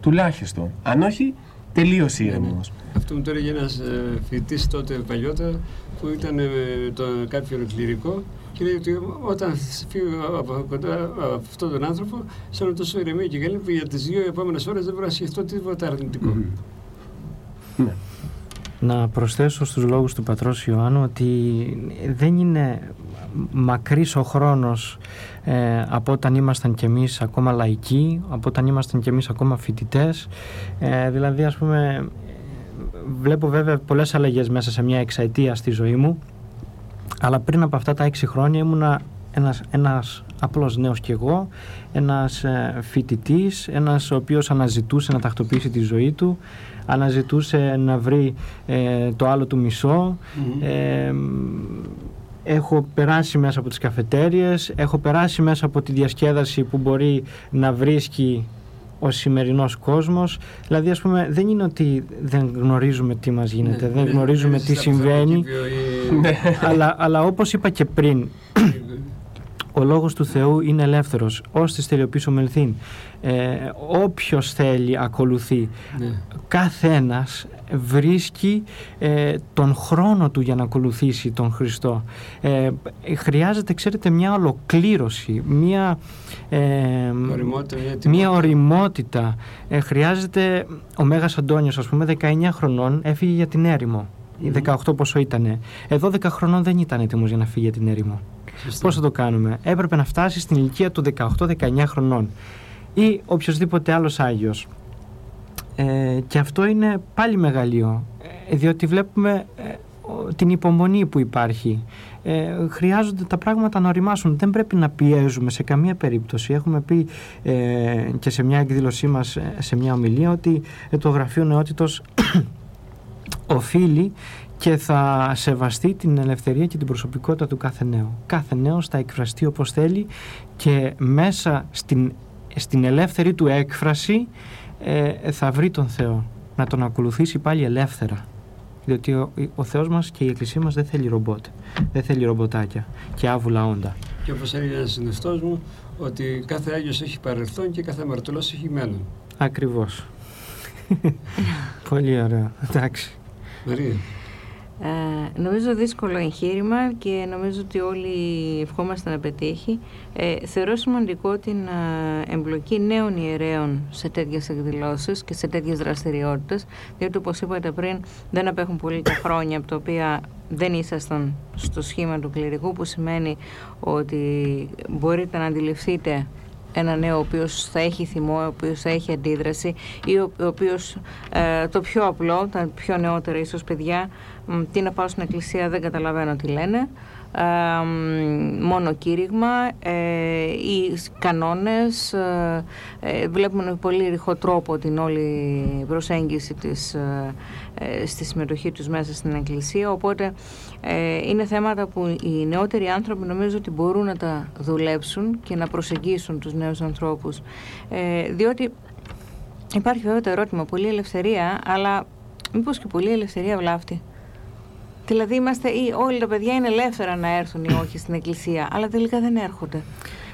Τουλάχιστον. Αν όχι, τελείως ήρεμος. Mm-hmm. Αυτό μου το έλεγε ένας ε, φοιτητής τότε παλιότερα που ήταν ε, το, κάποιο κληρικό και λέει ότι όταν φύγω από κοντά αυτόν τον άνθρωπο, σαν τόσο ηρεμία και καλή που για τις δύο επόμενες ώρες δεν μπορώ να σκεφτώ τίποτα αρνητικό. Mm-hmm. Ναι. Να προσθέσω στους λόγους του πατρός Ιωάννου ότι δεν είναι μακρύς ο χρόνος ε, από όταν ήμασταν κι εμείς ακόμα λαϊκοί, από όταν ήμασταν κι εμείς ακόμα φοιτητές. Ε, δηλαδή ας πούμε βλέπω βέβαια πολλές αλλαγές μέσα σε μια εξαετία στη ζωή μου αλλά πριν από αυτά τα έξι χρόνια ήμουνα ένας, ένας απλός νέος κι εγώ, ένας ε, φοιτητής, ένας ο οποίος αναζητούσε να τακτοποιήσει τη ζωή του αναζητούσε να βρει ε, το άλλο του μισό. Ε, έχω περάσει μέσα από τις καφετέριες, έχω περάσει μέσα από τη διασκέδαση που μπορεί να βρίσκει ο σημερινός κόσμος. Δηλαδή, ας πούμε, δεν είναι ότι δεν γνωρίζουμε τι μας γίνεται, Ναι, δεν ναι, γνωρίζουμε ναι, τι στα συμβαίνει, ψυχολογική βιοή- αλλά, αλλά όπως είπα και πριν, ο λόγος του Θεού είναι ελεύθερος, ως της τελειοποίησης μελθύν. Ε, όποιος θέλει ακολουθεί. Ναι. Καθένας βρίσκει ε, τον χρόνο του για να ακολουθήσει τον Χριστό. Ε, χρειάζεται, ξέρετε, μια ολοκλήρωση, μια, ε, Οριμότητα, μια μια ετοιμότητα. οριμότητα. Ε, χρειάζεται, ο Μέγας Αντώνιος, ας πούμε, 19 χρονών έφυγε για την έρημο. Η 18 πόσο ήτανε. Εδώ 10 χρονών δεν ήταν έτοιμος για να φύγει για την έρημο. Σωστά. Πώς θα το κάνουμε; Έπρεπε να φτάσει στην ηλικία του 18-19 χρονών ή οποιοδήποτε άλλος Άγιος. Ε, και αυτό είναι πάλι μεγαλείο, ε, διότι βλέπουμε ε, ο- την υπομονή που υπάρχει. Ε, χρειάζονται τα πράγματα να οριμάσουν. Δεν πρέπει να πιέζουμε σε καμία περίπτωση. Έχουμε πει ε, και σε μια εκδήλωσή μας, ε, σε μια ομιλία, ότι ε, το Γραφείο Νεότητος οφείλει και θα σεβαστεί την ελευθερία και την προσωπικότητα του κάθε νέου. Κάθε νέος θα εκφραστεί όπως θέλει και μέσα στην, στην ελεύθερη του έκφραση ε, θα βρει τον Θεό. Να τον ακολουθήσει πάλι ελεύθερα. Διότι ο, ο Θεός μας και η Εκκλησία μας δεν θέλει ρομπότ. Δεν θέλει ρομποτάκια και άβουλα όντα. Και όπως έλεγε ένας συνευτός μου, ότι κάθε Άγιος έχει παρελθόν και κάθε αμαρτωλός έχει μέλλον. Ακριβώς. Πολύ ωραίο. Εντάξει. Μαρία. Ε, νομίζω δύσκολο εγχείρημα και νομίζω ότι όλοι ευχόμαστε να πετύχει. Ε, θεωρώ σημαντικό την ε, εμπλοκή νέων ιερέων σε τέτοιες εκδηλώσεις και σε τέτοιες δραστηριότητες, διότι όπως είπατε πριν δεν απέχουν πολύ τα χρόνια από τα οποία δεν ήσασταν στο σχήμα του κληρικού, που σημαίνει ότι μπορείτε να αντιληφθείτε ένα νέο ο οποίος θα έχει θυμό, ο οποίος θα έχει αντίδραση ή ο, ο οποίος ε, το πιο απλό, τα πιο νεότερα ίσως παιδιά, μ, τι να πάω στην εκκλησία δεν καταλαβαίνω τι λένε, ε, μ, μόνο κήρυγμα ε, ή σ- κανόνες, ε, ε, βλέπουμε με πολύ ρηχό τρόπο την όλη προσέγγιση της, ε, ε, στη συμμετοχή τους μέσα στην εκκλησία, οπότε ε, είναι θέματα που οι νεότεροι άνθρωποι νομίζω ότι μπορούν να τα δουλέψουν και να προσεγγίσουν τους νέους ανθρώπους. Ε, διότι υπάρχει βέβαια το ερώτημα, πολλή ελευθερία, αλλά μήπως και πολλή ελευθερία βλάφτει. Δηλαδή είμαστε, ή όλοι τα παιδιά είναι ελεύθερα να έρθουν ή όχι στην εκκλησία, αλλά τελικά δεν έρχονται.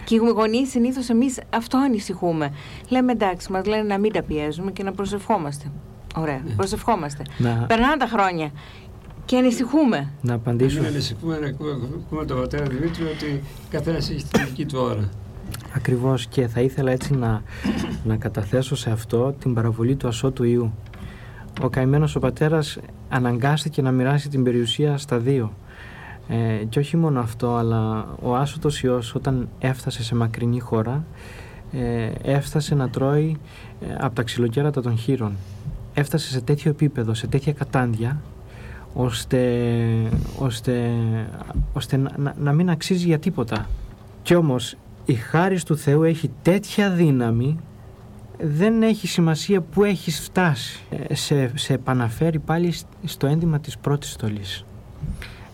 Και οι γονείς συνήθως εμείς αυτό ανησυχούμε. Λέμε εντάξει, μας λένε να μην τα πιέζουμε και να προσευχόμαστε. Ωραία, προσευχόμαστε. Να, Περνάνε τα χρόνια και ανησυχούμε. να απαντήσω. Μην ανησυχούμε να ακούμε, ακούμε τον πατέρα Δημήτριο ότι καθένας έχει τη δική του ώρα. Ακριβώς και θα ήθελα έτσι να, να καταθέσω σε αυτό την παραβολή του ασώτου Ιού. Ο καημένος ο πατέρας αναγκάστηκε να μοιράσει την περιουσία στα δύο. Ε, και όχι μόνο αυτό, αλλά ο άσωτος Υιός όταν έφτασε σε μακρινή χώρα ε, έφτασε να τρώει ε, από τα ξυλοκέρατα των χείρων. Έφτασε σε τέτοιο επίπεδο, σε τέτοια κατάντια ώστε, ώστε, ώστε να, να- να μην αξίζει για τίποτα. Κι όμως η χάρις του Θεού έχει τέτοια δύναμη δεν έχει σημασία που έχεις φτάσει. Ε, σε, σε επαναφέρει πάλι σ- στο ένδυμα της πρώτης στολής.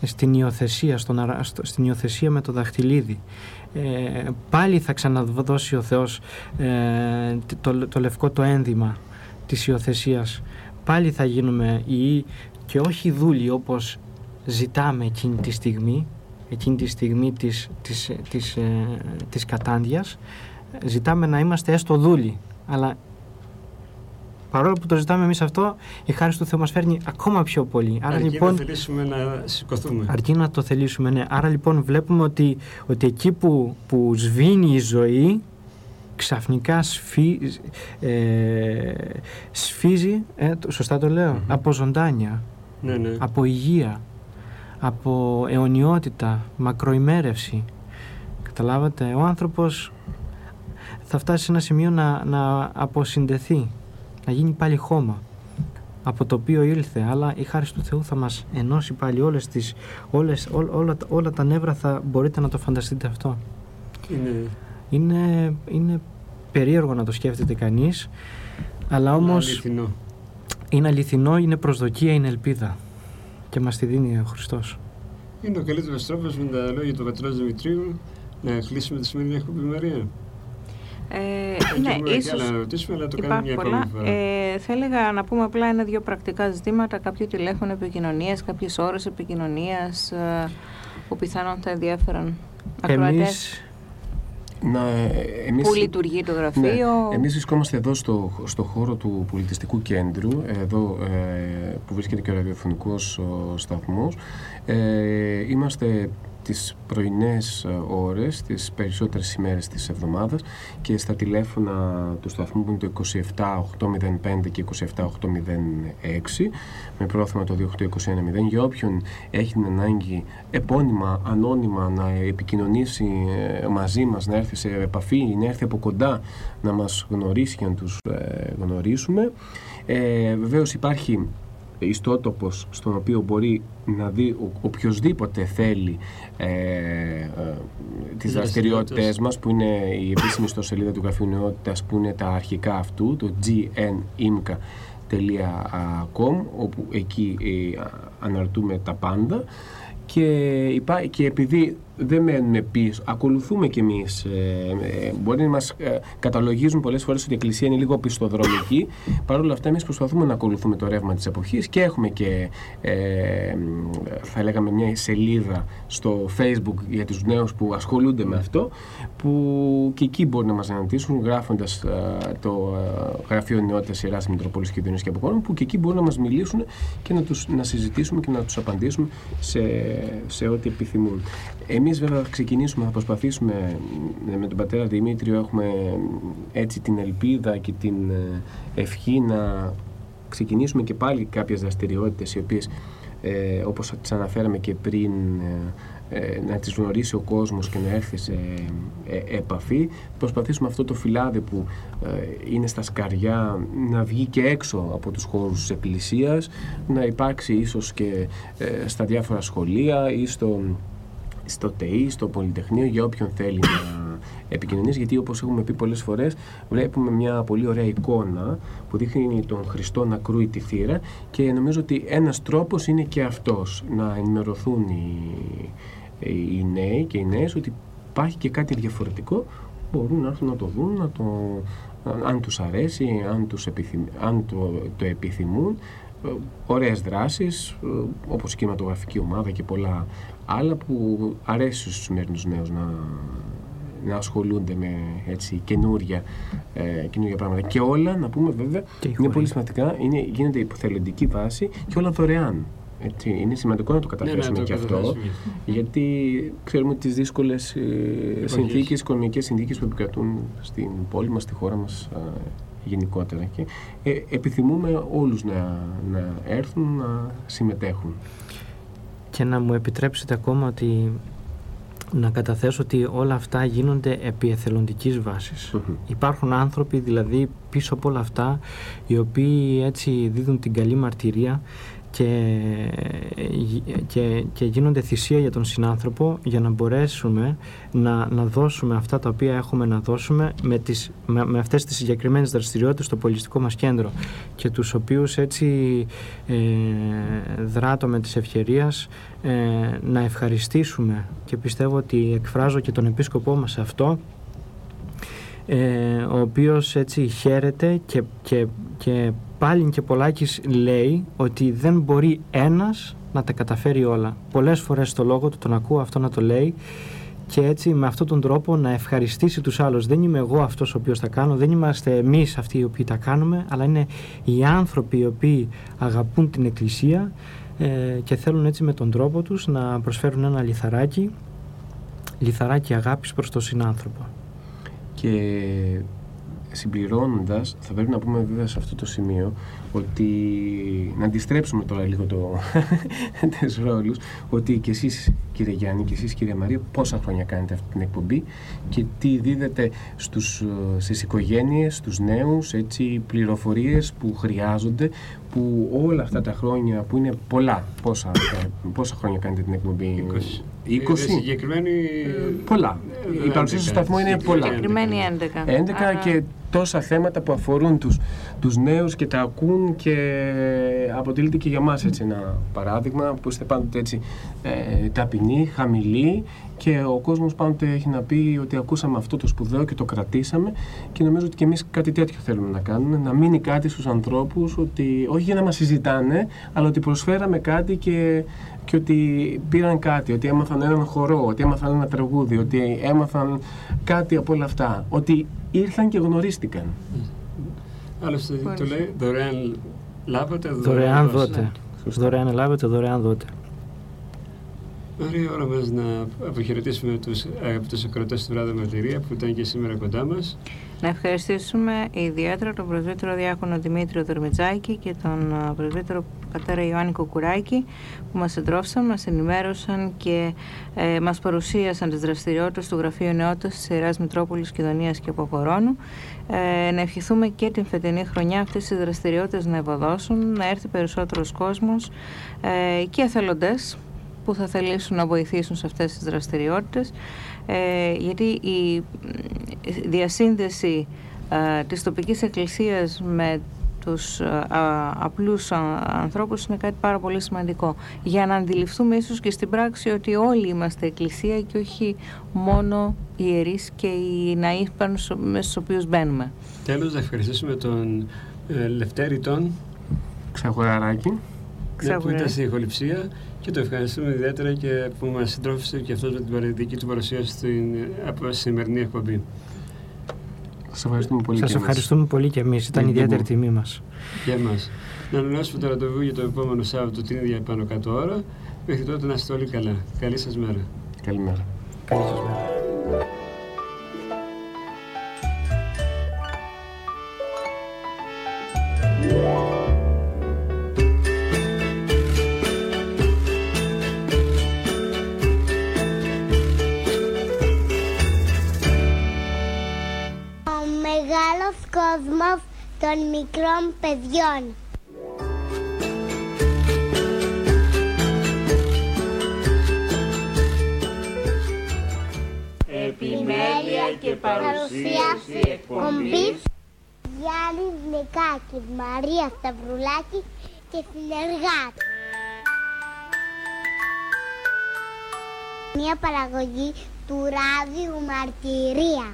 Στην υιοθεσία, στον, αρα- στο- στην υιοθεσία με το δαχτυλίδι. Ε, πάλι θα ξαναδώσει ο Θεός ε, το, το λευκό το ένδυμα της υιοθεσίας. Πάλι θα γίνουμε οι και όχι δούλοι όπως ζητάμε εκείνη τη στιγμή εκείνη τη στιγμή της, της, της, ε, της κατάντιας ζητάμε να είμαστε έστω δούλοι αλλά παρόλο που το ζητάμε εμείς αυτό η χάρη του Θεού μας φέρνει ακόμα πιο πολύ άρα Αρκεί λοιπόν να θελήσουμε να σηκωθούμε. αρκεί να το θελήσουμε ναι. άρα λοιπόν βλέπουμε ότι, ότι εκεί που, που σβήνει η ζωή ξαφνικά σφί, ε, σφίζει ε, το- σωστά το λέω Μμμ. από ζωντάνια Ναι, ναι. από υγεία, από αιωνιότητα, μακροημέρευση. Καταλάβατε, ο άνθρωπος θα φτάσει σε ένα σημείο να, να αποσυνδεθεί, να γίνει πάλι χώμα από το οποίο ήλθε, αλλά η χάρη του Θεού θα μας ενώσει πάλι όλες τις, όλες, ό, όλα, τα- όλα τα νεύρα θα μπορείτε να το φανταστείτε αυτό. Είναι Είναι, είναι περίεργο να το σκέφτεται κανείς, αλλά όμως αληθινό. είναι αληθινό, είναι προσδοκία, είναι ελπίδα και μας τη δίνει ο Χριστός. Είναι ο καλύτερος τρόπος με τα λόγια του πατρός Δημητρίου να κλείσουμε τη σημερινή εκπομπή Μαρία. Ε, ναι, Έχουμε ίσως και άλλα να ρωτήσουμε, αλλά το κάνουμε υπάρχουν μια πολλά. επόμενη φορά. Ε, θα έλεγα να πούμε απλά ένα-δύο πρακτικά ζητήματα, κάποιο τηλέφωνο επικοινωνίας, κάποιες ώρες επικοινωνίας ε, που πιθανόν θα ενδιαφέρον ακροατές. Εμείς Να, ε, εμείς, Πού λειτουργεί το γραφείο. Ναι, εμείς βρισκόμαστε εδώ στο, στο χώρο του πολιτιστικού κέντρου, εδώ ε, που βρίσκεται και ο ραδιοφωνικός ο σταθμός. Ε, είμαστε τις πρωινές ε, ώρες, τις περισσότερες ημέρες της εβδομάδας και στα τηλέφωνα του σταθμού που είναι το 27 και 27 με πρόθυμα το 28210 για όποιον έχει την ανάγκη επώνυμα, ανώνυμα να επικοινωνήσει ε, μαζί μας, να έρθει σε επαφή, να έρθει από κοντά να μας γνωρίσει και να τους ε, γνωρίσουμε. Ε, βεβαίως υπάρχει ιστότοπος στον οποίο μπορεί να δει ο, οποιοδήποτε θέλει ε, ε, τις δραστηριότητες. μας που είναι η επίσημη ιστοσελίδα του Γραφείου Νεότητας που είναι τα αρχικά αυτού το gnimca.com όπου εκεί ε, αναρτούμε τα πάντα. Και, υπά, και επειδή δεν μένουμε πίσω, ακολουθούμε κι εμείς ε, ε, μπορεί να μας ε, καταλογίζουν πολλές φορές ότι η Εκκλησία είναι λίγο πιστοδρομική Παρ' όλα αυτά εμείς προσπαθούμε να ακολουθούμε το ρεύμα της εποχής και έχουμε και ε, θα λέγαμε μια σελίδα στο facebook για τους νέους που ασχολούνται με αυτό που και εκεί μπορεί να μας αναντήσουν γράφοντας ε, το ε, Γραφείο Νεότητας Ιεράς Μητροπόλης και Δίνος και Αποκόρων που και εκεί μπορούν να μας μιλήσουν και να, τους, να συζητήσουμε και να τους απαντήσουμε σε, σε ό,τι επιθυμούν. Εμείς βέβαια θα ξεκινήσουμε, θα προσπαθήσουμε ε, με τον πατέρα Δημήτριο έχουμε έτσι την ελπίδα και την ε, ευχή να ξεκινήσουμε και πάλι κάποιες δραστηριότητες οι οποίες ε, όπως τις αναφέραμε και πριν ε, ε, να τις γνωρίσει ο κόσμος και να έρθει σε ε, επαφή προσπαθήσουμε αυτό το φυλάδι που είναι στα σκαριά να βγει και έξω από τους χώρους της εκκλησίας να υπάρξει ίσως και στα διάφορα σχολεία ή στο στο ΤΕΙ, στο Πολυτεχνείο, για όποιον θέλει να επικοινωνήσει, γιατί όπως έχουμε πει πολλές φορές, βλέπουμε μια πολύ ωραία εικόνα που δείχνει τον Χριστό να κρούει τη θύρα και νομίζω ότι ένας τρόπος είναι και αυτός, να ενημερωθούν οι, οι νέοι και οι νέες ότι υπάρχει και κάτι διαφορετικό, μπορούν να έρθουν να το δουν, να το, αν τους αρέσει, αν, τους επιθυμ, αν το, το επιθυμούν, ωραίες δράσεις όπως η κινηματογραφική ομάδα και πολλά άλλα που αρέσει στους σημερινούς νέους να, να ασχολούνται με έτσι, καινούρια, ε, καινούρια πράγματα. Και όλα, να πούμε βέβαια, είναι πολύ σημαντικά, είναι, γίνεται υποθελοντική βάση και όλα δωρεάν. Έτσι, είναι σημαντικό να το καταφέρουμε Ναι, ναι, Ναι, το και αυτό, καταφέρουμε. γιατί ξέρουμε τις δύσκολες ε, συνθήκες, οικονομικές συνθήκες που επικρατούν στην πόλη μας, στη χώρα μας ε, γενικότερα. Και ε, επιθυμούμε όλους να, να έρθουν να συμμετέχουν. Και να μου επιτρέψετε ακόμα ότι να καταθέσω ότι όλα αυτά γίνονται επί εθελοντικής βάσης. Μμμ. Υπάρχουν άνθρωποι δηλαδή πίσω από όλα αυτά οι οποίοι έτσι δίδουν την καλή μαρτυρία και, και, και γίνονται θυσία για τον συνάνθρωπο για να μπορέσουμε να, να δώσουμε αυτά τα οποία έχουμε να δώσουμε με, τις, με, με αυτές τις συγκεκριμένες δραστηριότητες στο πολιτιστικό μας κέντρο και τους οποίους έτσι ε, δράτω με της ευκαιρίας ε, να ευχαριστήσουμε. Και πιστεύω ότι εκφράζω και τον επίσκοπό μας σε αυτό ε, ο οποίος έτσι χαίρεται και, και, και πάλι και πολλάκις λέει ότι δεν μπορεί ένας να τα καταφέρει όλα. Πολλές φορές στο λόγο του τον ακούω αυτό να το λέει και έτσι με αυτόν τον τρόπο να ευχαριστήσει τους άλλους. Δεν είμαι εγώ αυτός ο οποίος τα κάνω, δεν είμαστε εμείς αυτοί οι οποίοι τα κάνουμε, αλλά είναι οι άνθρωποι οι οποίοι αγαπούν την Εκκλησία ε, και θέλουν έτσι με τον τρόπο τους να προσφέρουν ένα λιθαράκι, λιθαράκι αγάπης προς τον συνάνθρωπο. Και συμπληρώνοντας, θα πρέπει να πούμε βέβαια σε αυτό το σημείο ότι να αντιστρέψουμε τώρα λίγο το, τους ρόλους ότι και εσείς κύριε Γιάννη και εσείς κύριε Μαρία πόσα χρόνια κάνετε αυτή την εκπομπή και τι δίδετε στους, ε, στις οικογένειες, στους νέους έτσι, πληροφορίες που χρειάζονται που όλα αυτά τα χρόνια που είναι πολλά πόσα, ε, πόσα χρόνια κάνετε την εκπομπή; 20. 20. Είναι συγκεκριμένη... πολλά. Ε, Η παρουσία στο 11. σταθμό είναι πολλά. Συγκεκριμένη 11. 11 Άρα- και τόσα θέματα που αφορούν τους, τους νέους και τα ακούν και αποτελείται και για μας έτσι ένα παράδειγμα που είστε πάντοτε έτσι ε, ταπεινοί, χαμηλοί και ο κόσμος πάντοτε έχει να πει ότι ακούσαμε αυτό το σπουδαίο και το κρατήσαμε και νομίζω ότι και εμείς κάτι τέτοιο θέλουμε να κάνουμε, να μείνει κάτι στους ανθρώπους, ότι όχι για να μας συζητάνε, αλλά ότι προσφέραμε κάτι και, και ότι πήραν κάτι, ότι έμαθαν έναν χορό, ότι έμαθαν ένα τραγούδι, ότι έμαθαν κάτι από όλα αυτά, ότι ήρθαν και γνωρίστηκαν. Άλλωστε το λέει δωρεάν λάβετε, Δωρεάν δότε. Δωρεάν λάβετε, δωρεάν δότε. Ωραία η ώρα μας να αποχαιρετήσουμε τους αγαπητούς ακροτές του Βράδυ Μαρτυρία που ήταν και σήμερα κοντά μας. Να ευχαριστήσουμε ιδιαίτερα τον πρεσβύτερο διάκονο Δημήτριο Δερμιτζάκη και τον ε, πρεσβύτερο πατέρα Ιωάννη Κουκουράκη που μας εντρόφισαν, μας ενημέρωσαν και ε, μας παρουσίασαν τις δραστηριότητες του Γραφείου Νεότητας της Ιεράς Μητρόπολης Κιδωνίας και Αποχωρώνου. Ε, να ευχηθούμε και την φετινή χρονιά αυτές τις δραστηριότητες να ευωδώσουν, να έρθει περισσότερος κόσμος ε, και εθελοντές που θα θελήσουν να βοηθήσουν σε αυτές τις δραστηριότητες ε, γιατί η διασύνδεση ε, της τοπικής εκκλησίας με τους ε, απλούς ανθρώπους είναι κάτι πάρα πολύ σημαντικό για να αντιληφθούμε ίσως και στην πράξη ότι όλοι είμαστε εκκλησία και όχι μόνο οι ιερείς και οι ναοί μέσα στους οποίους μπαίνουμε. Τέλος, να ευχαριστήσουμε τον ε, Λευτέρη τον Ξαγοραράκη. Που ήταν στην ηχοληψία και το ευχαριστούμε ιδιαίτερα και που μας συντρόφισε και αυτός με την παραδική του παρουσία στην από σημερινή εκπομπή. Σας ευχαριστούμε πολύ Σας και ευχαριστούμε πολύ και εμείς. Ήταν Ναι, ιδιαίτερη ναι. τιμή μας. Και εμάς. Να ανανεώσουμε το ραντεβού για το επόμενο Σάββατο την ίδια πάνω κάτω ώρα. Μέχρι τότε να είστε όλοι καλά. Καλή σας μέρα. εμείς. Καλημέρα. Καλή σας μέρα. Μικρών παιδιών. Επιμέλεια και παρουσίαση εκπομπής Γιάννης Νικάκης, Μαρία Σταυρουλάκη και συνεργάτη. Μια παραγωγή του ράδιου Μαρτυρία.